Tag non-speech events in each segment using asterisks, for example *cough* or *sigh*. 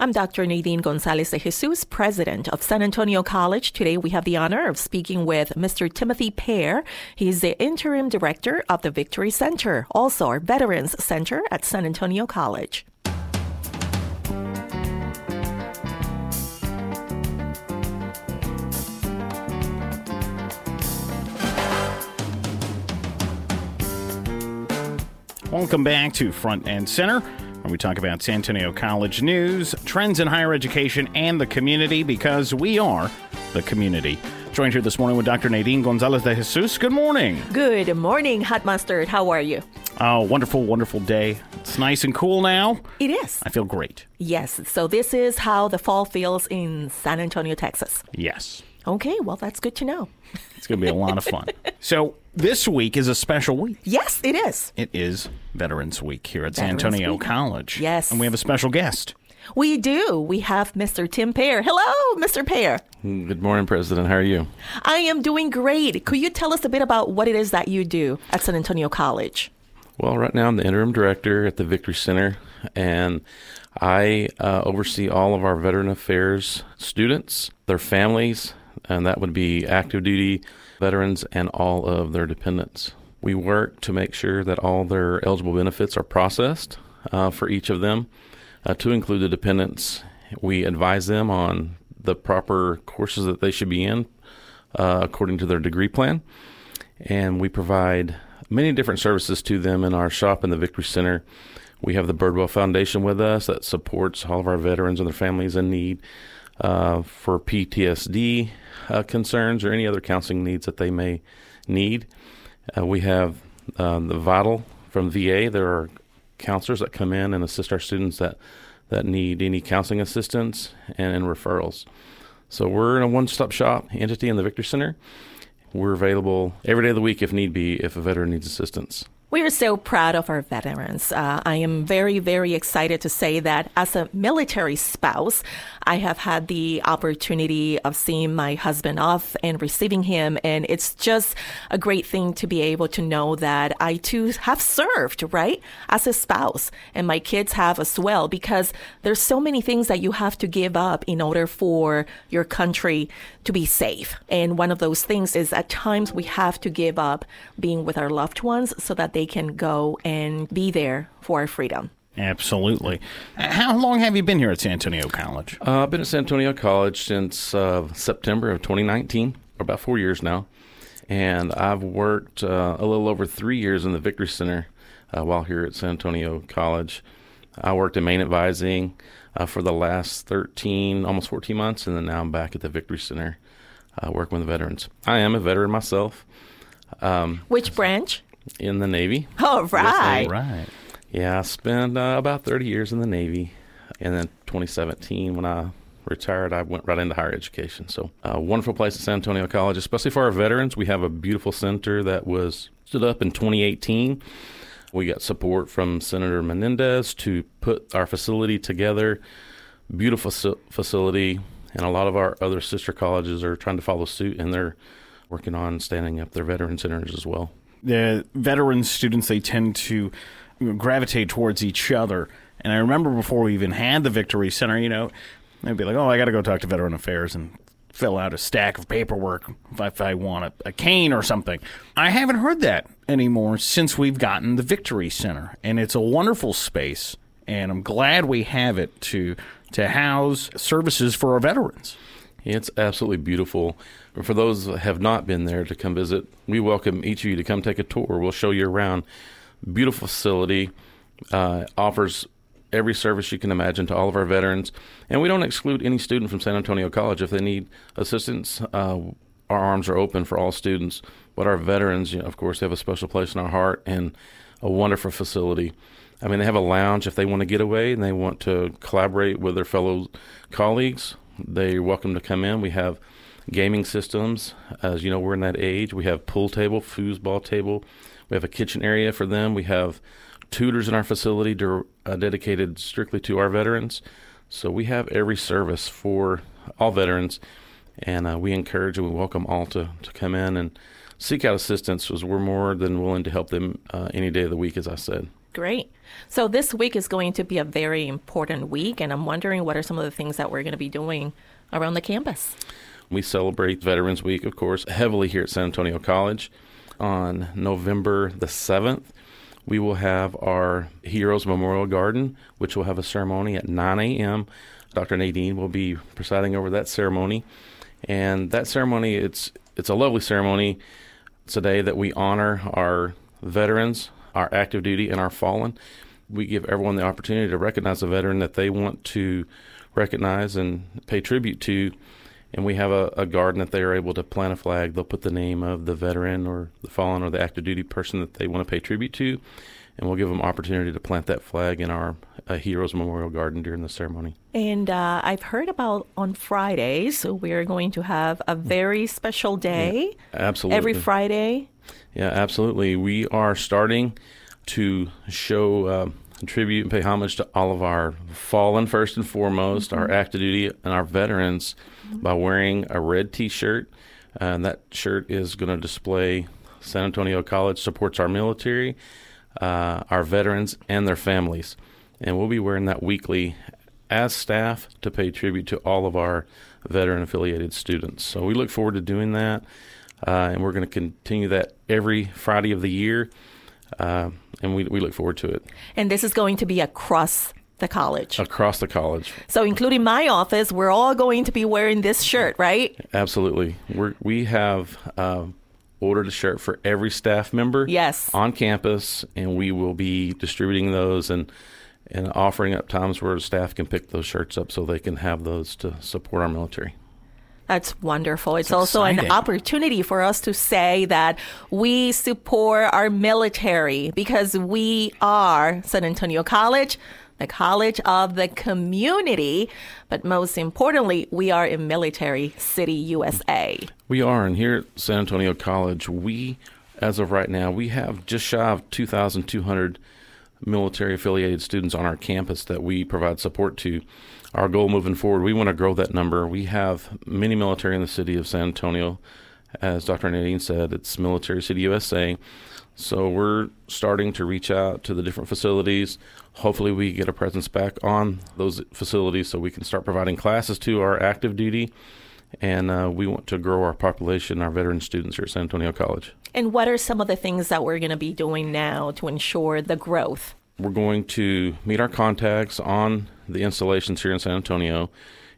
I'm Dr. Naydeen Gonzalez de Jesus, president of San Antonio College. Today we have the honor of speaking with Mr. Timothy Pair. He's the interim director of the Victory Center, also our Veterans Center at San Antonio College. Welcome back to Front and Center where we talk about San Antonio College news, trends in higher education, and the community because we are the community. Joined here this morning with Dr. Naydeen Gonzalez de Jesus. Good morning. Good morning, Hot Mustard. How are you? Oh, wonderful, wonderful day. It's nice and cool now. It is. I feel great. Yes. So, this is how the fall feels in San Antonio, Texas. Yes. Okay, well, that's good to know. It's going to be a lot of fun. *laughs* So, this week is a special week. Yes, it is. It is Veterans Week here at Veterans San Antonio Week. College. Yes. And we have a special guest. We do. We have Mr. Tim Pair. Hello, Mr. Pair. Good morning, President. How are you? I am doing great. Could you tell us a bit about what it is that you do at San Antonio College? Well, right now I'm the interim director at the Victory Center, and I uh, oversee all of our veteran affairs students, their families, and that would be active duty veterans and all of their dependents. We work to make sure that all their eligible benefits are processed uh, for each of them, uh, to include the dependents. We advise them on the proper courses that they should be in uh, according to their degree plan, and we provide many different services to them in our shop in the Victory Center. We have the Birdwell Foundation with us that supports all of our veterans and their families in need uh, for PTSD uh, concerns or any other counseling needs that they may need. Uh, we have um, the Vital from VA. There are counselors that come in and assist our students that, that need any counseling assistance and, and referrals. So we're in a one-stop shop entity in the Victory Center. We're available every day of the week if need be if a veteran needs assistance. We are so proud of our veterans. Uh, I am very, very excited to say that as a military spouse, I have had the opportunity of seeing my husband off and receiving him. And it's just a great thing to be able to know that I too have served, right? As a spouse. And my kids have as well, because there's so many things that you have to give up in order for your country to be safe. And one of those things is at times we have to give up being with our loved ones so that they can go and be there for our freedom. Absolutely. How long have you been here at San Antonio College? Uh, I've been at San Antonio College since uh, September of 2019, or about four years now. And I've worked uh, a little over three years in the Victory Center uh, while here at San Antonio College. I worked in main advising uh, for the last 13, almost 14 months, and then now I'm back at the Victory Center uh, working with the veterans. I am a veteran myself um, Which branch? In the Navy. *laughs* All right. Right. Yeah, I spent uh, about 30 years in the Navy. And then 2017, when I retired, I went right into higher education. So, a wonderful place at San Antonio College, especially for our veterans. We have a beautiful center that was stood up in 2018. We got support from Senator Menendez to put our facility together. Beautiful facility. And a lot of our other sister colleges are trying to follow suit, and they're working on standing up their veteran centers as well. The veteran students they tend to gravitate towards each other. And I remember before we even had the Victory Center, you know, they'd be like, "Oh, I got to go talk to Veteran Affairs and fill out a stack of paperwork if I, if I want a, a cane or something." I haven't heard that anymore since we've gotten the Victory Center, and it's a wonderful space. And I'm glad we have it to to house services for our veterans. It's absolutely beautiful. For those that have not been there to come visit, we welcome each of you to come take a tour. We'll show you around. Beautiful facility, uh, offers every service you can imagine to all of our veterans, and we don't exclude any student from San Antonio College if they need assistance. Uh, our arms are open for all students, but our veterans, you know, of course, have a special place in our heart and a wonderful facility. I mean, they have a lounge if they want to get away and they want to collaborate with their fellow colleagues. They're welcome to come in. We have gaming systems. As you know, we're in that age. We have pool table, foosball table. We have a kitchen area for them. We have tutors in our facility uh, dedicated strictly to our veterans. So we have every service for all veterans, and uh, we encourage and we welcome all to, to come in and seek out assistance because we're more than willing to help them uh, any day of the week, as I said. Great. So this week is going to be a very important week, and I'm wondering what are some of the things that we're going to be doing around the campus. We celebrate Veterans Week, of course, heavily here at San Antonio College. On November the 7th, we will have our Heroes Memorial Garden, which will have a ceremony at 9 a.m. Dr. Naydeen will be presiding over that ceremony. And that ceremony, it's it's a lovely ceremony. It's a day that we honor our veterans, our active duty, and our fallen. We give everyone the opportunity to recognize a veteran that they want to recognize and pay tribute to. And we have a, a garden that they are able to plant a flag. They'll put the name of the veteran or the fallen or the active duty person that they want to pay tribute to. And we'll give them opportunity to plant that flag in our uh, Heroes Memorial Garden during the ceremony. And uh, I've heard about on Fridays, so we're going to have a very special day. Yeah, absolutely. Every Friday. Yeah, absolutely. We are starting to show uh, tribute and pay homage to all of our fallen, first and foremost, mm-hmm. our active duty and our veterans mm-hmm. by wearing a red t shirt. And that shirt is going to display San Antonio College supports our military, uh, our veterans, and their families. And we'll be wearing that weekly as staff to pay tribute to all of our veteran affiliated students. So we look forward to doing that. Uh, and we're going to continue that every Friday of the year. Uh, and we, we look forward to it. And this is going to be across the college. Across the college. So, including my office, we're all going to be wearing this shirt, right? Absolutely. we we have uh, ordered a shirt for every staff member. Yes. On campus, and we will be distributing those and and offering up times where staff can pick those shirts up so they can have those to support our military. That's wonderful. It's also an opportunity for us to say that we support our military because we are San Antonio College, the college of the community. But most importantly, we are in Military City, USA. We are. And here at San Antonio College, we, as of right now, we have just shy of 2,200 military affiliated students on our campus that we provide support to our goal moving forward, we want to grow that number. We have many military in the city of San Antonio. As Dr. Naydeen said, it's Military City USA. So we're starting to reach out to the different facilities. Hopefully, we get a presence back on those facilities so we can start providing classes to our active duty. And uh, we want to grow our population, our veteran students here at San Antonio College. And what are some of the things that we're going to be doing now to ensure the growth? We're going to meet our contacts on the installations here in San Antonio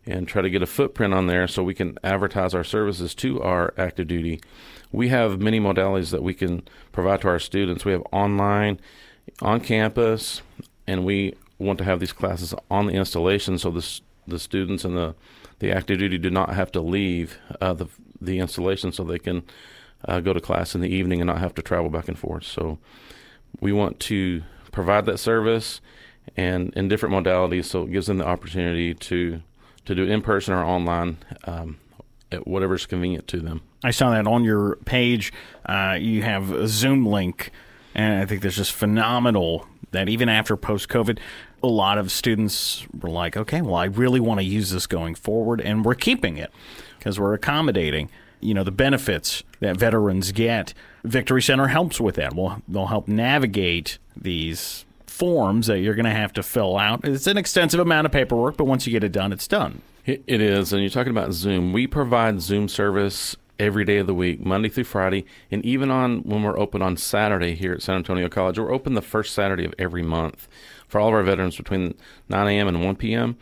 and try to get a footprint on there so we can advertise our services to our active duty. We have many modalities that we can provide to our students. We have online, on campus, and we want to have these classes on the installation so the, the students and the, the active duty do not have to leave uh, the, the installation so they can uh, go to class in the evening and not have to travel back and forth. So we want to provide that service and in different modalities, so it gives them the opportunity to to do it in person or online, um, at whatever's convenient to them. I saw that on your page. Uh, you have a Zoom link, and I think that's just phenomenal. That even after post COVID, a lot of students were like, "Okay, well, I really want to use this going forward," and we're keeping it because we're accommodating. You know the benefits that veterans get. Victory Center helps with that. Well, they'll help navigate these forms that you're going to have to fill out. It's an extensive amount of paperwork, but once you get it done, it's done. It is. And you're talking about Zoom. We provide Zoom service every day of the week, Monday through Friday, and even on when we're open on Saturday here at San Antonio College. We're open the first Saturday of every month for all of our veterans between 9 a.m. and 1 p.m.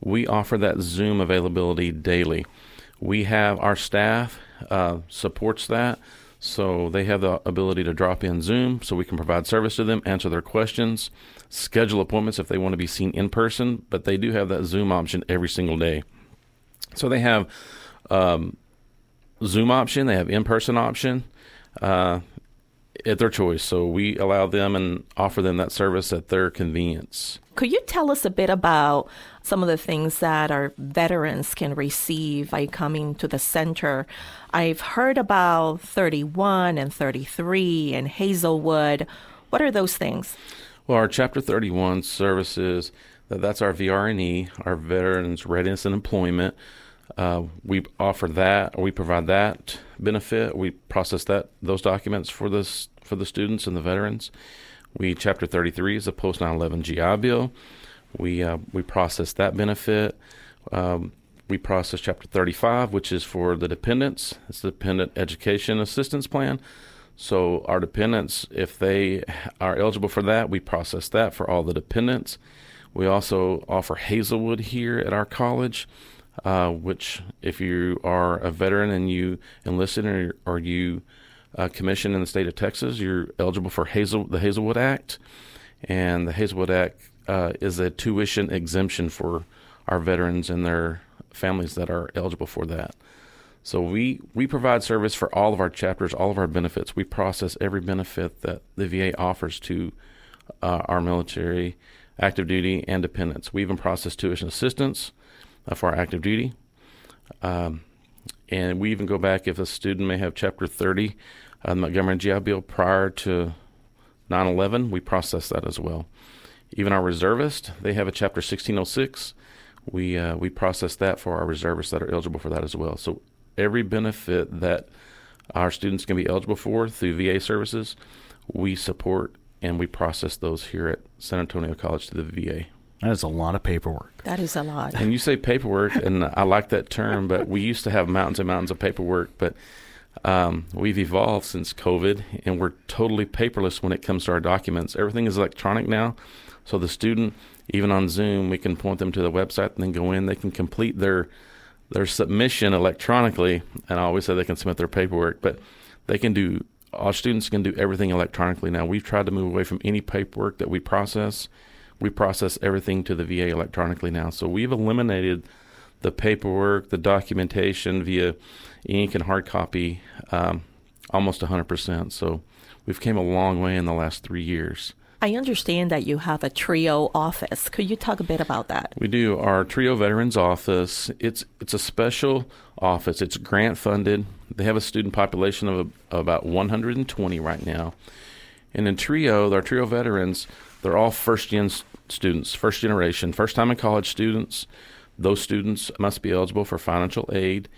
We offer that Zoom availability daily. We have our staff uh, supports that. So they have the ability to drop in Zoom so we can provide service to them, answer their questions, schedule appointments if they want to be seen in person, but they do have that Zoom option every single day. So they have um, Zoom option, they have in person option uh, at their choice. So we allow them and offer them that service at their convenience. Could you tell us a bit about some of the things that our veterans can receive by coming to the center? I've heard about 31 and 33 and Hazelwood. What are those things? Well, our Chapter 31 services, that's our VR&E, our Veterans Readiness and Employment. Uh, we offer that, or we provide that benefit. We process that those documents for this for the students and the veterans. We Chapter 33 is a post 9/11 GI Bill. We uh, we process that benefit. Um, we process Chapter 35, which is for the dependents. It's the Dependent Education Assistance Plan. So our dependents, if they are eligible for that, we process that for all the dependents. We also offer Hazelwood here at our college, uh, which if you are a veteran and you enlisted or, or you uh, commissioned in the state of Texas, you're eligible for Hazel, the Hazelwood Act. And the Hazelwood Act uh, is a tuition exemption for our veterans and their families that are eligible for that. So we, we provide service for all of our chapters, all of our benefits. We process every benefit that the VA offers to uh, our military, active duty, and dependents. We even process tuition assistance uh, for our active duty. Um, and we even go back if a student may have Chapter 30, uh, the Montgomery GI Bill prior to 9 11, we process that as well. Even our reservists, they have a Chapter 1606. We, uh, we process that for our reservists that are eligible for that as well. So every benefit that our students can be eligible for through VA services, we support and we process those here at San Antonio College to the VA. That is a lot of paperwork. That is a lot. And you say paperwork, and I like that term, but we used to have mountains and mountains of paperwork, but um, we've evolved since COVID, and we're totally paperless when it comes to our documents. Everything is electronic now, so the student, even on Zoom, we can point them to the website and then go in. They can complete their their submission electronically, and I always say they can submit their paperwork, but they can do. Our students can do everything electronically now. We've tried to move away from any paperwork that we process. We process everything to the VA electronically now, so we've eliminated the paperwork, the documentation via ink and hard copy, um, almost 100%. So we've came a long way in the last three years. I understand that you have a TRIO office. Could you talk a bit about that? We do. Our TRIO Veterans Office, it's it's a special office. It's grant funded. They have a student population of, of about 120 right now. And in TRIO, our TRIO veterans, they're all first gen students, first generation, first time in college students. Those students must be eligible for financial aid.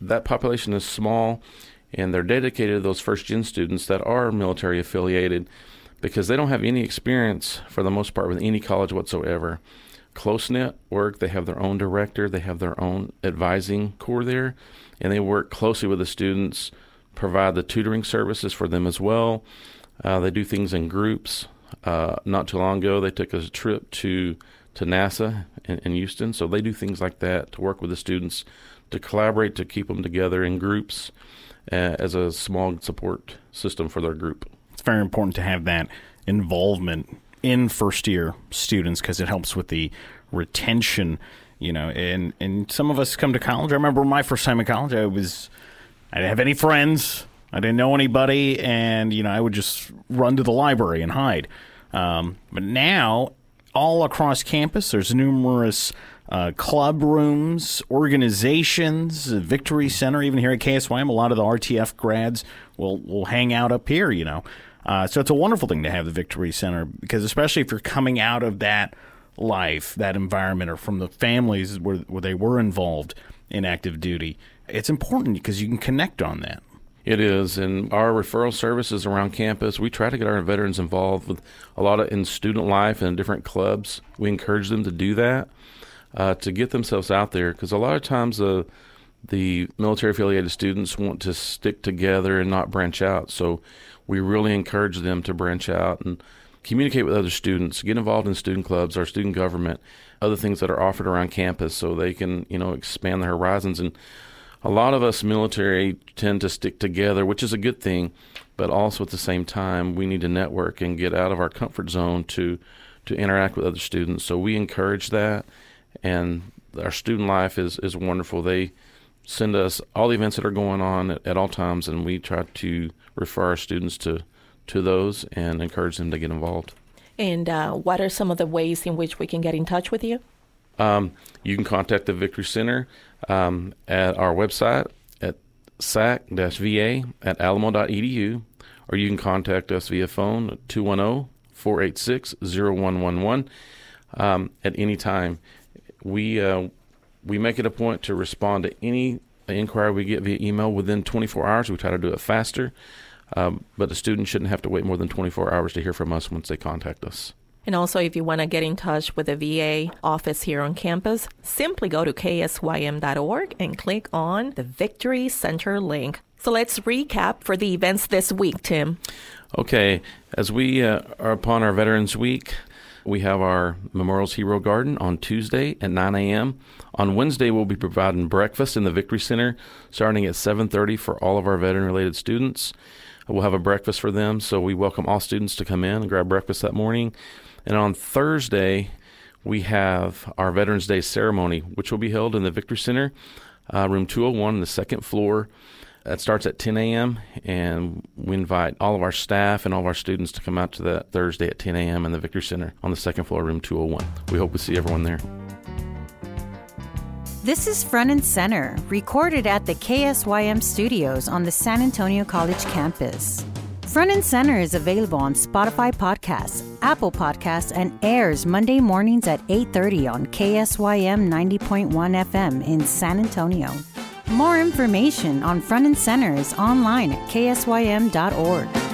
That population is small, and they're dedicated to those first gen students that are military affiliated because they don't have any experience for the most part with any college whatsoever. Close knit work, they have their own director, they have their own advising corps there, and they work closely with the students, provide the tutoring services for them as well. Uh, they do things in groups. Uh, not too long ago, they took a trip to to NASA in, in Houston, so they do things like that to work with the students, to collaborate, to keep them together in groups uh, as a small support system for their group. It's very important to have that involvement in first year students because it helps with the retention you know and and some of us come to college. I remember my first time in college i was i didn't have any friends. I didn't know anybody and you know i would just run to the library and hide. Um, but now all across campus there's numerous uh, club rooms, organizations, Victory Center, even here at KSYM, a lot of the RTF grads will will hang out up here. You know, uh, so it's a wonderful thing to have the Victory Center because, especially if you're coming out of that life, that environment, or from the families where, where they were involved in active duty, it's important because you can connect on that. It is, and our referral services around campus, we try to get our veterans involved with a lot of in student life and different clubs. We encourage them to do that uh, to get themselves out there because a lot of times the the military affiliated students want to stick together and not branch out. So we really encourage them to branch out and communicate with other students, get involved in student clubs, our student government, other things that are offered around campus so they can, you know, expand their horizons. And a lot of us military tend to stick together, which is a good thing, but also at the same time, we need to network and get out of our comfort zone to to interact with other students. So we encourage that, and our student life is is wonderful. They send us all the events that are going on at, at all times, and we try to refer our students to to those and encourage them to get involved. And uh, what are some of the ways in which we can get in touch with you? Um, you can contact the Victory Center um, at our website at sac-va at alamo.edu, or you can contact us via phone at 210 486 0111 um, at any time. We uh, we make it a point to respond to any inquiry we get via email within 24 hours. We try to do it faster. Um, but the student shouldn't have to wait more than 24 hours to hear from us once they contact us. And also, if you want to get in touch with the VA office here on campus, simply go to ksym.org and click on the Victory Center link. So let's recap for the events this week, Tim. Okay, as we uh, are upon our Veterans Week, we have our Memorials Hero Garden on Tuesday at 9 a.m. On Wednesday, we'll be providing breakfast in the Victory Center starting at 7:30 for all of our veteran-related students. We'll have a breakfast for them, so we welcome all students to come in and grab breakfast that morning. And on Thursday, we have our Veterans Day ceremony, which will be held in the Victory Center, uh, room 201, the second floor. That starts at 10 a.m., and we invite all of our staff and all of our students to come out to that Thursday at 10 a.m. in the Victory Center on the second floor, room 201. We hope to see everyone there. This is Front and Center, recorded at the KSYM studios on the San Antonio College campus. Front and Center is available on Spotify Podcasts, Apple Podcasts, and airs Monday mornings at 8:30 on KSYM 90.1 FM in San Antonio. More information on Front and Center is online at ksym.org.